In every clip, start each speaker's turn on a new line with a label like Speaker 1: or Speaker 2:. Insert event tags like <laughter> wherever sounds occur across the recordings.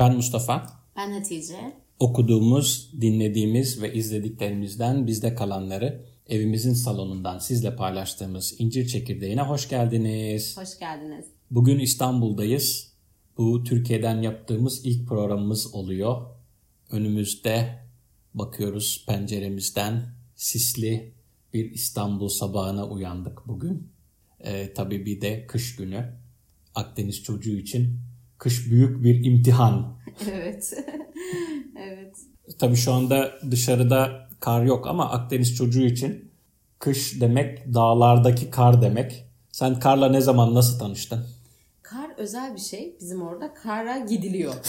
Speaker 1: Ben Mustafa.
Speaker 2: Ben Hatice.
Speaker 1: Okuduğumuz, dinlediğimiz ve izlediklerimizden bizde kalanları evimizin salonundan sizle paylaştığımız incir çekirdeğine hoş geldiniz.
Speaker 2: Hoş geldiniz.
Speaker 1: Bugün İstanbul'dayız. Bu Türkiye'den yaptığımız ilk programımız oluyor. Önümüzde bakıyoruz penceremizden sisli bir İstanbul sabahına uyandık bugün. Ee, tabii bir de kış günü. Akdeniz çocuğu için kış büyük bir imtihan. <laughs>
Speaker 2: evet. <laughs> evet.
Speaker 1: Tabii şu anda dışarıda kar yok ama Akdeniz çocuğu için kış demek dağlardaki kar demek. Sen karla ne zaman nasıl tanıştın?
Speaker 2: Kar özel bir şey. Bizim orada kara gidiliyor. <laughs>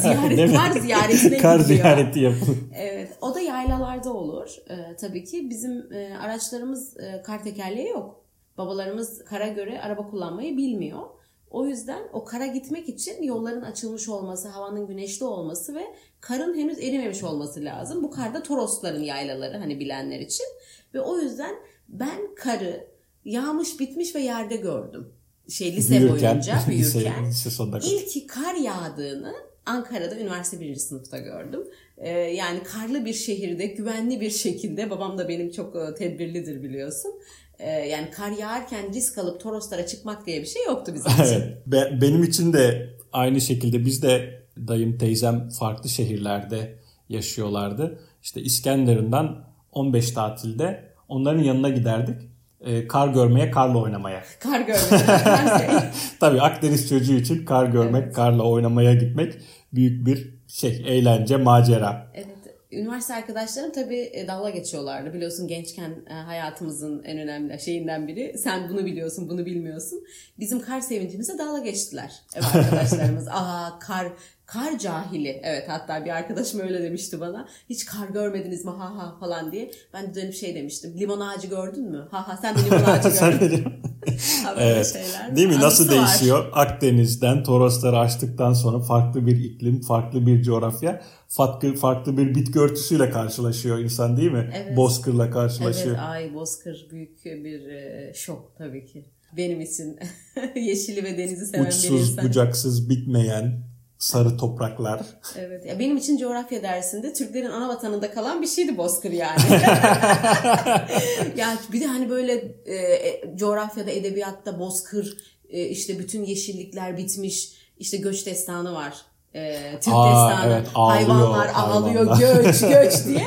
Speaker 2: Ziyaret, kar ziyaretine
Speaker 1: kar
Speaker 2: gidiliyor.
Speaker 1: ziyareti yapın.
Speaker 2: Evet. O da yaylalarda olur. Ee, tabii ki bizim e, araçlarımız e, kar tekerleği yok. Babalarımız kara göre araba kullanmayı bilmiyor. O yüzden o kara gitmek için yolların açılmış olması, havanın güneşli olması ve karın henüz erimemiş olması lazım. Bu karda Torosların yaylaları hani bilenler için. Ve o yüzden ben karı yağmış bitmiş ve yerde gördüm. Şey lise
Speaker 1: Büyürken,
Speaker 2: boyunca
Speaker 1: lise-
Speaker 2: büyürken.
Speaker 1: lise sonuna kadar.
Speaker 2: İlk kar yağdığını Ankara'da üniversite birinci sınıfta gördüm. Ee, yani karlı bir şehirde güvenli bir şekilde babam da benim çok e, tedbirlidir biliyorsun. Ee, yani kar yağarken risk alıp Toroslara çıkmak diye bir şey yoktu bizim için.
Speaker 1: Evet. Be- benim için de aynı şekilde biz de dayım teyzem farklı şehirlerde yaşıyorlardı. İşte İskenderun'dan 15 tatilde onların yanına giderdik. Ee, kar görmeye, karla oynamaya. <laughs>
Speaker 2: Kar görmedim. Her şey.
Speaker 1: Tabii Akdeniz çocuğu için kar görmek, karla oynamaya gitmek büyük bir şey, eğlence, macera.
Speaker 2: Evet. Üniversite arkadaşlarım tabii e, dalga geçiyorlardı. Biliyorsun gençken e, hayatımızın en önemli şeyinden biri. Sen bunu biliyorsun, bunu bilmiyorsun. Bizim kar sevincimize dalga geçtiler. Evet arkadaşlarımız. <laughs> Aa kar kar cahili. Evet hatta bir arkadaşım öyle demişti bana. Hiç kar görmediniz mi ha ha falan diye. Ben de dönüp şey demiştim. Limon ağacı gördün mü? Ha ha sen de limon ağacı <laughs> gördün. <laughs>
Speaker 1: Evet.
Speaker 2: şeyler.
Speaker 1: Değil mi? Nasıl
Speaker 2: Anısı var.
Speaker 1: değişiyor? Akdeniz'den Torosları açtıktan sonra farklı bir iklim, farklı bir coğrafya, farklı, farklı bir bitki örtüsüyle karşılaşıyor insan değil mi?
Speaker 2: Evet.
Speaker 1: Bozkırla karşılaşıyor.
Speaker 2: Evet ay bozkır büyük bir e, şok tabii ki. Benim için <laughs> yeşili ve denizi seven bir
Speaker 1: Uçsuz,
Speaker 2: insan.
Speaker 1: bucaksız, bitmeyen sarı topraklar.
Speaker 2: Evet. Ya benim için coğrafya dersinde Türklerin ana vatanında kalan bir şeydi bozkır yani. <laughs> ya bir de hani böyle e, e, coğrafyada, edebiyatta bozkır, e, işte bütün yeşillikler bitmiş, işte göç destanı var. E, Türk
Speaker 1: Aa,
Speaker 2: destanı,
Speaker 1: evet, ağlıyor
Speaker 2: hayvanlar ağlıyor,
Speaker 1: hayvanlar.
Speaker 2: göç, göç <laughs> diye.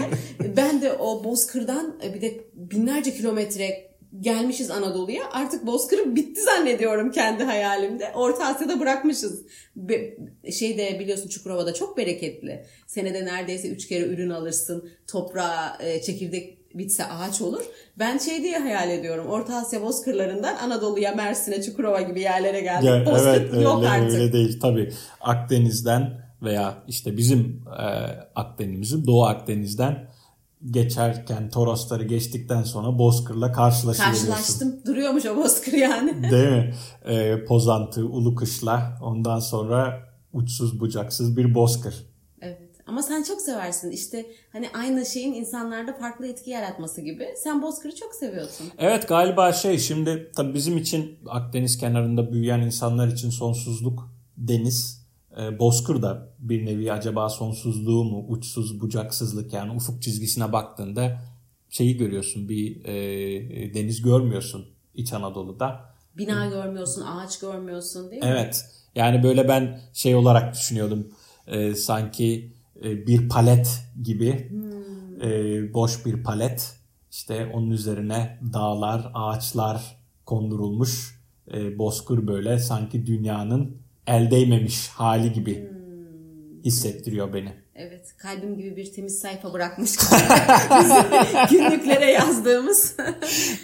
Speaker 2: Ben de o bozkırdan e, bir de binlerce kilometre gelmişiz Anadolu'ya. Artık bozkırı bitti zannediyorum kendi hayalimde. Orta Asya'da bırakmışız. Be- şeyde biliyorsun Çukurova'da çok bereketli. Senede neredeyse üç kere ürün alırsın. Toprağa e, çekirdek bitse ağaç olur. Ben şey diye hayal ediyorum. Orta Asya bozkırlarından Anadolu'ya, Mersin'e, Çukurova gibi yerlere geldik.
Speaker 1: Ya,
Speaker 2: Bozkır
Speaker 1: evet öyle,
Speaker 2: yok artık.
Speaker 1: öyle değil. Tabii Akdeniz'den veya işte bizim e, Akdeniz'in Doğu Akdeniz'den geçerken Torosları geçtikten sonra Bozkır'la karşılaşıyorsun.
Speaker 2: Karşılaştım. Duruyormuş o bozkır yani. <laughs>
Speaker 1: Değil mi? E, Pozantı, Ulukışla ondan sonra uçsuz bucaksız bir Bozkır.
Speaker 2: Evet. Ama sen çok seversin. İşte hani aynı şeyin insanlarda farklı etki yaratması gibi. Sen bozkırı çok seviyorsun.
Speaker 1: Evet galiba şey şimdi tabii bizim için Akdeniz kenarında büyüyen insanlar için sonsuzluk deniz. E, Bozkır da bir nevi acaba sonsuzluğu mu uçsuz bucaksızlık yani ufuk çizgisine baktığında şeyi görüyorsun bir e, deniz görmüyorsun İç Anadolu'da.
Speaker 2: Bina görmüyorsun, ağaç görmüyorsun değil mi?
Speaker 1: Evet. Yani böyle ben şey olarak düşünüyordum. E, sanki e, bir palet gibi e, boş bir palet. İşte onun üzerine dağlar ağaçlar kondurulmuş. E, bozkır böyle sanki dünyanın el değmemiş hali gibi hissettiriyor beni.
Speaker 2: Evet. Kalbim gibi bir temiz sayfa bırakmış. <laughs> Günlüklere yazdığımız.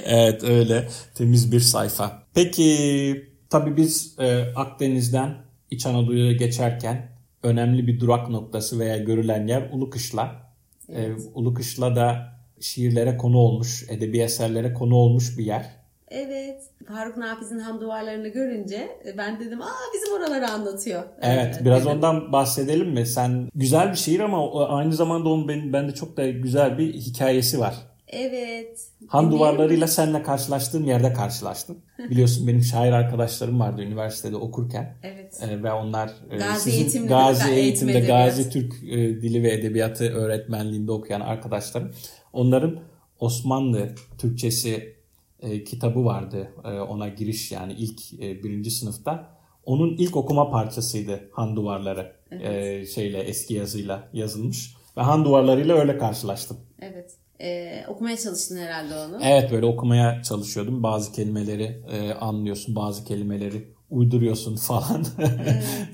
Speaker 1: Evet öyle temiz bir sayfa. Peki tabii biz e, Akdeniz'den İç Anadolu'ya geçerken önemli bir durak noktası veya görülen yer Ulukışla. E, Ulukışla da şiirlere konu olmuş, edebi eserlere konu olmuş bir yer.
Speaker 2: evet. Faruk Nafiz'in ham duvarlarını görünce ben dedim aa bizim oraları anlatıyor.
Speaker 1: Evet,
Speaker 2: Ee,
Speaker 1: biraz
Speaker 2: dedim.
Speaker 1: ondan bahsedelim mi? Sen güzel bir şiir ama aynı zamanda onun benim bende çok da güzel bir hikayesi var.
Speaker 2: Evet.
Speaker 1: Han duvarlarıyla seninle karşılaştığım yerde karşılaştım. Biliyorsun benim şair arkadaşlarım vardı üniversitede okurken.
Speaker 2: Evet.
Speaker 1: E, ve onlar e,
Speaker 2: Gazi
Speaker 1: sizin
Speaker 2: eğitimli
Speaker 1: Gazi eğitimde
Speaker 2: Eğitim
Speaker 1: Gazi Türk e, Dili ve Edebiyatı öğretmenliğinde okuyan arkadaşlarım. Onların Osmanlı Türkçesi e, kitabı vardı. E, ona giriş yani ilk e, birinci sınıfta. Onun ilk okuma parçasıydı Han Duvarları. E, şeyle eski yazıyla yazılmış. Ve Han Duvarlarıyla öyle karşılaştım.
Speaker 2: Evet. Ee, okumaya çalıştın herhalde onu.
Speaker 1: Evet böyle okumaya çalışıyordum. Bazı kelimeleri e, anlıyorsun, bazı kelimeleri uyduruyorsun <laughs> falan.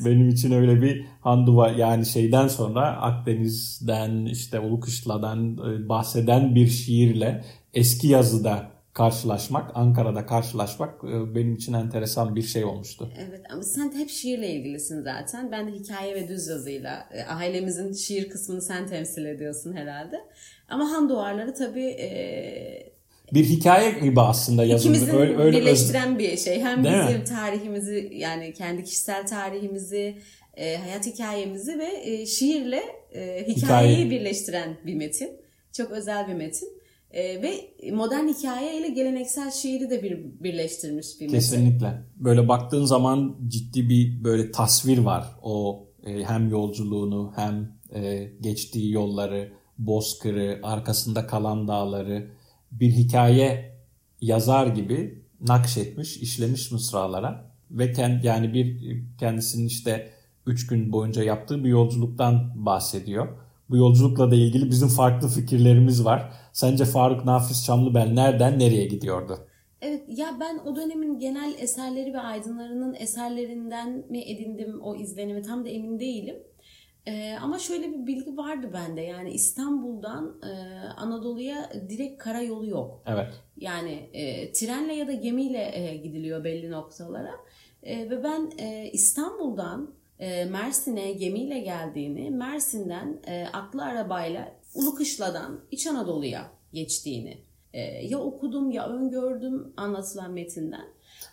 Speaker 1: Benim için öyle bir handuva yani şeyden sonra Akdeniz'den işte Ulukışla'dan e, bahseden bir şiirle eski yazıda karşılaşmak, Ankara'da karşılaşmak e, benim için enteresan bir şey olmuştu.
Speaker 2: Evet ama sen hep şiirle ilgilisin zaten. Ben de hikaye ve düz yazıyla e, ailemizin şiir kısmını sen temsil ediyorsun herhalde. Ama Han Duvarları tabii e,
Speaker 1: Bir hikaye gibi aslında yazıldı.
Speaker 2: ikimizin
Speaker 1: Öyle, öyle öz-
Speaker 2: birleştiren bir şey. Hem
Speaker 1: Değil
Speaker 2: bizim
Speaker 1: mi?
Speaker 2: tarihimizi yani kendi kişisel tarihimizi, e, hayat hikayemizi ve e, şiirle e, hikayeyi
Speaker 1: Hikaye.
Speaker 2: birleştiren bir metin. Çok özel bir metin. E, ve modern hikaye ile geleneksel şiiri de bir birleştirmiş bir.
Speaker 1: Kesinlikle. Böyle baktığın zaman ciddi bir böyle tasvir var. O e, hem yolculuğunu hem e, geçtiği yolları, bozkırı, arkasında kalan dağları bir hikaye yazar gibi nakşetmiş, işlemiş mısralara ve kendi yani bir kendisinin işte üç gün boyunca yaptığı bir yolculuktan bahsediyor. Bu yolculukla da ilgili bizim farklı fikirlerimiz var. Sence Faruk Nafiz Çamlıbel nereden nereye gidiyordu?
Speaker 2: Evet ya ben o dönemin genel eserleri ve aydınlarının eserlerinden mi edindim o izlenimi tam da emin değilim. Ee, ama şöyle bir bilgi vardı bende yani İstanbul'dan e, Anadolu'ya direkt karayolu yok.
Speaker 1: Evet.
Speaker 2: Yani e, trenle ya da gemiyle e, gidiliyor belli noktalara. E, ve ben e, İstanbul'dan e, Mersin'e gemiyle geldiğini, Mersin'den e, atlı arabayla Ulukışla'dan İç Anadolu'ya geçtiğini e, ya okudum ya öngördüm anlatılan metinden.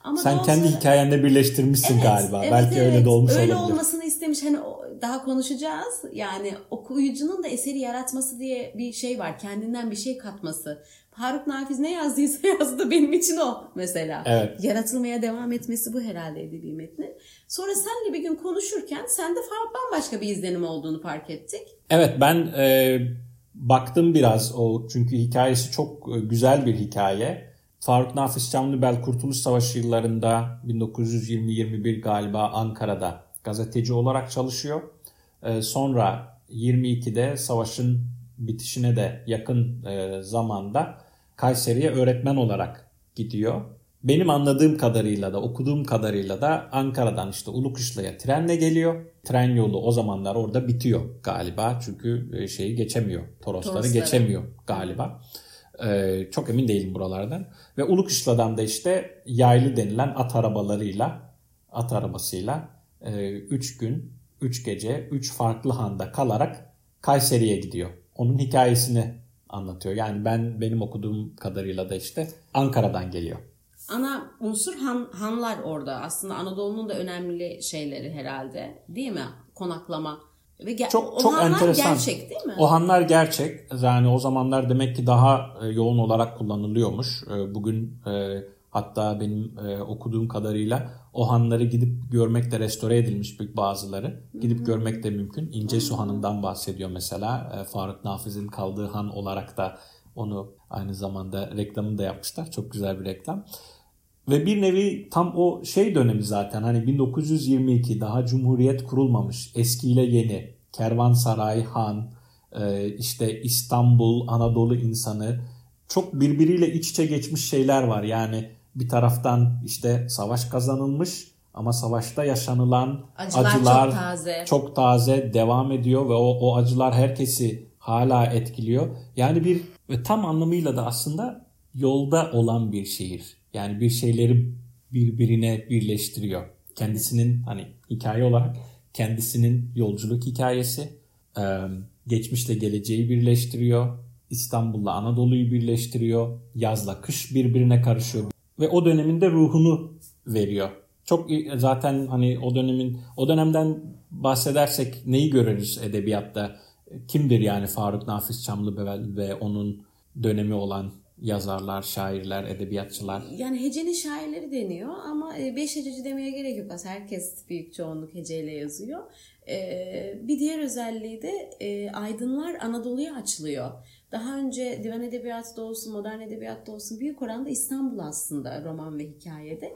Speaker 2: Ama
Speaker 1: Sen kendi
Speaker 2: sonra-
Speaker 1: hikayende birleştirmişsin
Speaker 2: Evet,
Speaker 1: galiba.
Speaker 2: evet,
Speaker 1: Belki öyle
Speaker 2: evet.
Speaker 1: de olmuş
Speaker 2: Öyle
Speaker 1: olabilir.
Speaker 2: olmasını istemiş. Hani daha konuşacağız. Yani okuyucunun da eseri yaratması diye bir şey var. Kendinden bir şey katması. Faruk Nafiz ne yazdıysa <laughs> yazdı benim için o mesela.
Speaker 1: Evet.
Speaker 2: Yaratılmaya devam etmesi bu herhalde edebi metnin. Sonra senle bir gün konuşurken sende bambaşka bir izlenim olduğunu fark ettik.
Speaker 1: Evet ben e, baktım biraz o çünkü hikayesi çok e, güzel bir hikaye. Faruk Nafiz Çamlıbel Kurtuluş Savaşı yıllarında 1920-21 galiba Ankara'da gazeteci olarak çalışıyor. E, sonra 22'de savaşın bitişine de yakın e, zamanda Kayseri'ye öğretmen olarak gidiyor. Benim anladığım kadarıyla da okuduğum kadarıyla da Ankara'dan işte Ulukışla'ya trenle geliyor. Tren yolu o zamanlar orada bitiyor galiba. Çünkü e, şeyi geçemiyor. Torosları
Speaker 2: Torosları.
Speaker 1: geçemiyor galiba. Ee, çok emin değilim buralardan. Ve Ulukışla'dan da işte yaylı denilen at arabalarıyla at arabasıyla 3 gün, 3 gece, 3 farklı handa kalarak Kayseri'ye gidiyor. Onun hikayesini anlatıyor. Yani ben benim okuduğum kadarıyla da işte Ankara'dan geliyor.
Speaker 2: Ana unsur han, hanlar orada. Aslında Anadolu'nun da önemli şeyleri herhalde. Değil mi? Konaklama. Ve ge-
Speaker 1: Çok
Speaker 2: o
Speaker 1: çok
Speaker 2: hanlar
Speaker 1: enteresan.
Speaker 2: gerçek değil mi?
Speaker 1: O hanlar gerçek. Yani o zamanlar demek ki daha e, yoğun olarak kullanılıyormuş. E, Bugün e, hatta benim okuduğum kadarıyla o hanları gidip görmek de restore edilmiş bazıları. Gidip görmek de mümkün. İncesu Hanı'ndan bahsediyor mesela. Faruk Nafiz'in kaldığı han olarak da onu aynı zamanda reklamını da yapmışlar. Çok güzel bir reklam. Ve bir nevi tam o şey dönemi zaten hani 1922 daha Cumhuriyet kurulmamış eskiyle yeni Kervansaray Han e, işte İstanbul Anadolu insanı çok birbiriyle iç içe geçmiş şeyler var yani bir taraftan işte savaş kazanılmış ama savaşta yaşanılan
Speaker 2: Acılar
Speaker 1: acılar,
Speaker 2: çok taze.
Speaker 1: çok taze devam ediyor ve o, o acılar herkesi hala etkiliyor. Yani bir ve tam anlamıyla da aslında yolda olan bir şehir. Yani bir şeyleri birbirine birleştiriyor. Kendisinin hani hikaye olarak kendisinin yolculuk hikayesi, geçmişle geleceği birleştiriyor. İstanbul'la Anadolu'yu birleştiriyor. Yazla kış birbirine karışıyor ve o döneminde ruhunu veriyor. Çok zaten hani o dönemin o dönemden bahsedersek neyi görürüz edebiyatta? Kimdir yani Faruk Nafiz Çamlıbel ve onun dönemi olan yazarlar, şairler, edebiyatçılar.
Speaker 2: Yani hecenin şairleri deniyor ama e, beş hececi demeye gerek yok. Aslında herkes büyük çoğunluk heceyle yazıyor. E, bir diğer özelliği de e, aydınlar Anadolu'ya açılıyor. Daha önce divan edebiyatı da olsun, modern edebiyat da olsun büyük oranda İstanbul aslında roman ve hikayede.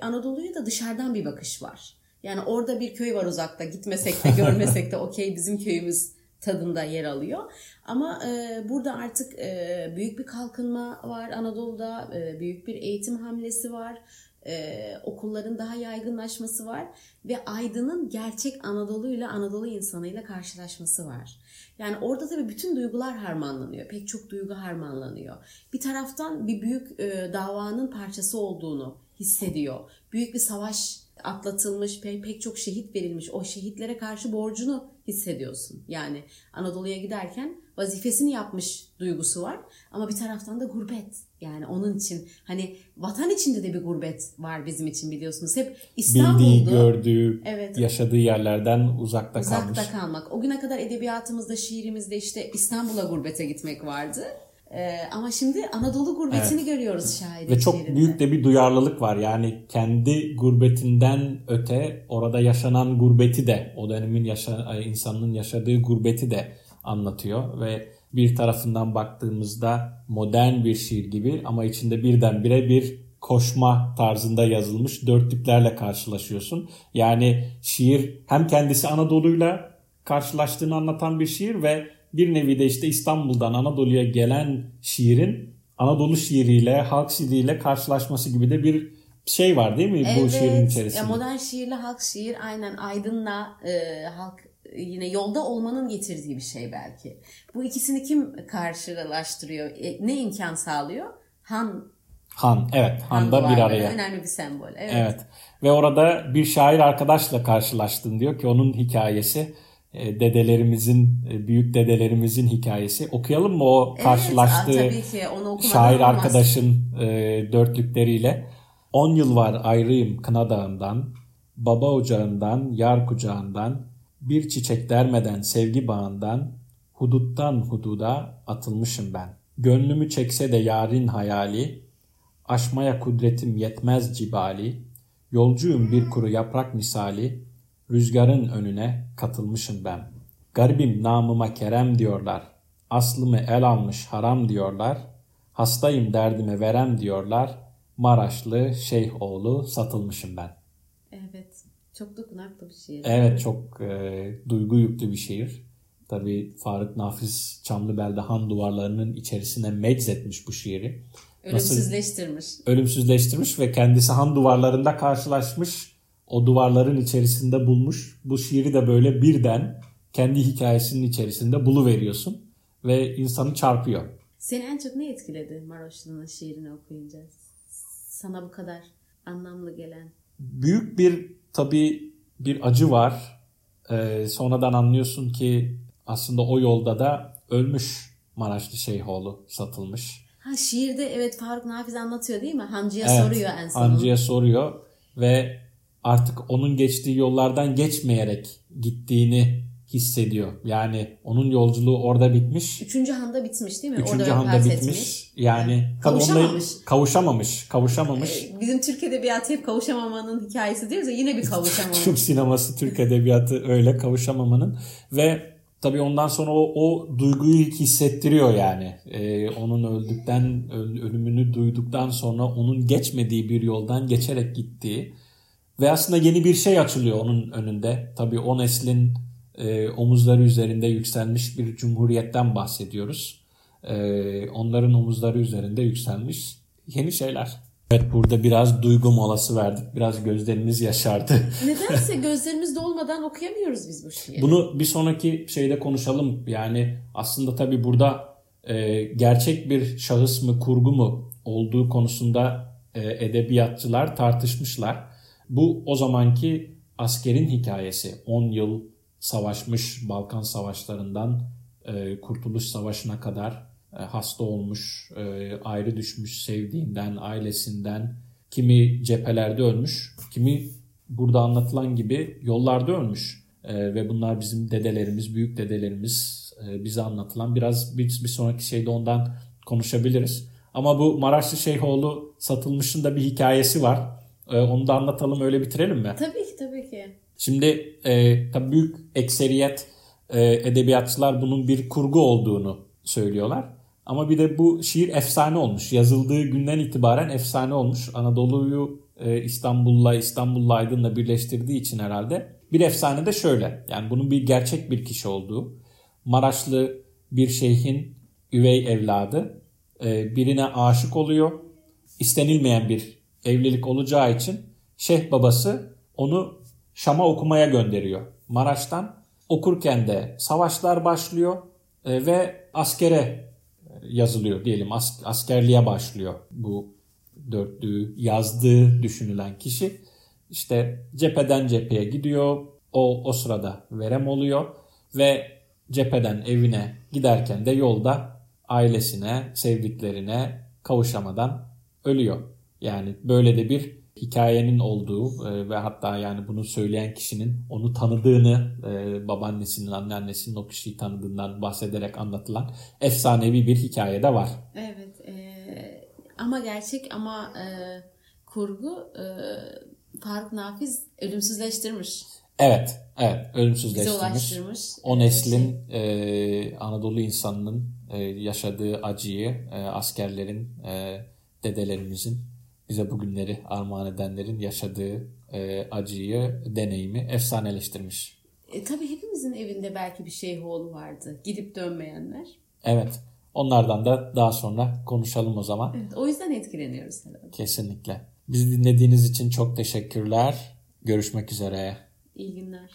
Speaker 2: Anadolu'ya da dışarıdan bir bakış var. Yani orada bir köy var uzakta gitmesek de görmesek de okey bizim köyümüz tadında yer alıyor. Ama e, burada artık e, büyük bir kalkınma var Anadolu'da, e, büyük bir eğitim hamlesi var, e, okulların daha yaygınlaşması var ve Aydın'ın gerçek Anadolu ile Anadolu insanıyla karşılaşması var. Yani orada tabii bütün duygular harmanlanıyor. Pek çok duygu harmanlanıyor. Bir taraftan bir büyük e, davanın parçası olduğunu hissediyor. Büyük bir savaş atlatılmış, pek, pek çok şehit verilmiş. O şehitlere karşı borcunu hissediyorsun. Yani Anadolu'ya giderken vazifesini yapmış duygusu var. Ama bir taraftan da gurbet. Yani onun için hani vatan içinde de bir gurbet var bizim için biliyorsunuz. Hep İstanbul'du.
Speaker 1: Bildiği, gördüğü, evet, yaşadığı yerlerden uzakta,
Speaker 2: uzakta
Speaker 1: kalmış.
Speaker 2: Uzakta kalmak. O güne kadar edebiyatımızda, şiirimizde işte İstanbul'a gurbete gitmek vardı. Ee, ama şimdi Anadolu gurbetini evet. görüyoruz şairin
Speaker 1: Ve çok şiirinde. büyük de bir duyarlılık var. Yani kendi gurbetinden öte orada yaşanan gurbeti de o dönemin yaşa insanın yaşadığı gurbeti de anlatıyor ve bir tarafından baktığımızda modern bir şiir gibi ama içinde birdenbire bir koşma tarzında yazılmış dörtlüklerle karşılaşıyorsun. Yani şiir hem kendisi Anadolu'yla karşılaştığını anlatan bir şiir ve bir nevi de işte İstanbul'dan Anadolu'ya gelen şiirin Anadolu şiiriyle, halk şiiriyle karşılaşması gibi de bir şey var değil mi
Speaker 2: evet,
Speaker 1: bu şiirin içerisinde?
Speaker 2: Ya modern şiirle halk şiir aynen Aydın'la e, halk yine yolda olmanın getirdiği bir şey belki. Bu ikisini kim karşılaştırıyor? E, ne imkan sağlıyor? Han
Speaker 1: Han evet Han bir araya.
Speaker 2: Önemli bir sembol. Evet.
Speaker 1: evet. Ve orada bir şair arkadaşla karşılaştın diyor ki onun hikayesi dedelerimizin, e, büyük dedelerimizin hikayesi. Okuyalım mı o karşılaştığı
Speaker 2: evet, tabii ki. Onu
Speaker 1: şair olmaz. arkadaşın e, dörtlükleriyle? On yıl var ayrıyım Kına Dağı'ndan, baba ocağından, yar kucağından, bir çiçek dermeden sevgi bağından, huduttan hududa atılmışım ben. Gönlümü çekse de yarın hayali, aşmaya kudretim yetmez cibali, yolcuyum bir kuru yaprak misali, Rüzgarın önüne katılmışım ben. Garibim namıma kerem diyorlar. Aslımı el almış haram diyorlar. Hastayım derdime verem diyorlar. Maraşlı şeyh oğlu satılmışım ben.
Speaker 2: Evet. Çok dokunaklı bir şiir.
Speaker 1: Evet çok e, duygu yüklü bir şiir. Tabii Faruk Nafiz Çamlıbel'de Han duvarlarının içerisine meczetmiş bu şiiri.
Speaker 2: Ölümsüzleştirmiş.
Speaker 1: Nasıl, ölümsüzleştirmiş ve kendisi Han duvarlarında karşılaşmış o duvarların içerisinde bulmuş. Bu şiiri de böyle birden kendi hikayesinin içerisinde buluveriyorsun ve insanı çarpıyor.
Speaker 2: Seni en çok ne etkiledi Maroşlu'nun şiirini okuyunca? Sana bu kadar anlamlı gelen.
Speaker 1: Büyük bir tabii bir acı var. Ee, sonradan anlıyorsun ki aslında o yolda da ölmüş Maraşlı Şeyhoğlu satılmış.
Speaker 2: Ha şiirde evet Faruk Nafiz anlatıyor değil mi? Hancı'ya evet, soruyor en son.
Speaker 1: Hancı'ya soruyor ve artık onun geçtiği yollardan geçmeyerek gittiğini hissediyor. Yani onun yolculuğu orada bitmiş.
Speaker 2: Üçüncü handa bitmiş değil mi?
Speaker 1: Üçüncü orada handa bitmiş. Etmiş. Yani
Speaker 2: kavuşamamış.
Speaker 1: kavuşamamış. Kavuşamamış.
Speaker 2: Ee, bizim Türk Edebiyatı hep kavuşamamanın hikayesi diyoruz ya yine bir <laughs> kavuşamama.
Speaker 1: Türk sineması, Türk Edebiyatı öyle kavuşamamanın. Ve tabii ondan sonra o, o duyguyu hissettiriyor yani. Ee, onun öldükten, ölümünü duyduktan sonra onun geçmediği bir yoldan geçerek gittiği ve aslında yeni bir şey açılıyor onun önünde. Tabii o neslin e, omuzları üzerinde yükselmiş bir cumhuriyetten bahsediyoruz. E, onların omuzları üzerinde yükselmiş yeni şeyler. Evet burada biraz duygu molası verdik. Biraz gözlerimiz yaşardı. <laughs>
Speaker 2: Nedense gözlerimiz dolmadan okuyamıyoruz biz bu şiiri.
Speaker 1: Bunu bir sonraki şeyde konuşalım. Yani aslında tabii burada e, gerçek bir şahıs mı kurgu mu olduğu konusunda e, edebiyatçılar tartışmışlar. Bu o zamanki askerin hikayesi. 10 yıl savaşmış Balkan savaşlarından e, Kurtuluş Savaşı'na kadar e, hasta olmuş, e, ayrı düşmüş sevdiğinden, ailesinden, kimi cephelerde ölmüş, kimi burada anlatılan gibi yollarda ölmüş. E, ve bunlar bizim dedelerimiz, büyük dedelerimiz, e, bize anlatılan. Biraz bir, bir sonraki şeyde ondan konuşabiliriz. Ama bu Maraşlı Şeyhoğlu satılmışın da bir hikayesi var. E, onu da anlatalım öyle bitirelim mi?
Speaker 2: Tabii ki tabii ki.
Speaker 1: Şimdi e, tabii büyük ekseriyet e, edebiyatçılar bunun bir kurgu olduğunu söylüyorlar. Ama bir de bu şiir efsane olmuş. Yazıldığı günden itibaren efsane olmuş. Anadolu'yu e, İstanbul'la, İstanbul'la Aydın'la birleştirdiği için herhalde. Bir efsane de şöyle. Yani bunun bir gerçek bir kişi olduğu. Maraşlı bir şeyhin üvey evladı. E, birine aşık oluyor. İstenilmeyen bir evlilik olacağı için şeyh babası onu Şam'a okumaya gönderiyor. Maraş'tan okurken de savaşlar başlıyor e, ve askere yazılıyor diyelim as, askerliğe başlıyor bu dörtlüğü yazdığı düşünülen kişi. İşte cepheden cepheye gidiyor. O, o sırada verem oluyor ve cepheden evine giderken de yolda ailesine, sevdiklerine kavuşamadan ölüyor. Yani böyle de bir hikayenin olduğu e, ve hatta yani bunu söyleyen kişinin onu tanıdığını e, babaannesinin, anneannesinin o kişiyi tanıdığından bahsederek anlatılan efsanevi bir hikaye de var.
Speaker 2: Evet e, ama gerçek ama e, kurgu e, Faruk Nafiz ölümsüzleştirmiş.
Speaker 1: Evet, evet ölümsüzleştirmiş.
Speaker 2: Bize.
Speaker 1: O neslin e, Anadolu insanının e, yaşadığı acıyı e, askerlerin, e, dedelerimizin bize bugünleri armağan edenlerin yaşadığı e, acıyı, deneyimi efsaneleştirmiş.
Speaker 2: E, tabii hepimizin evinde belki bir şeyhoğlu vardı. Gidip dönmeyenler.
Speaker 1: Evet. Onlardan da daha sonra konuşalım o zaman.
Speaker 2: Evet, o yüzden etkileniyoruz herhalde.
Speaker 1: Kesinlikle. Bizi dinlediğiniz için çok teşekkürler. Görüşmek üzere.
Speaker 2: İyi günler.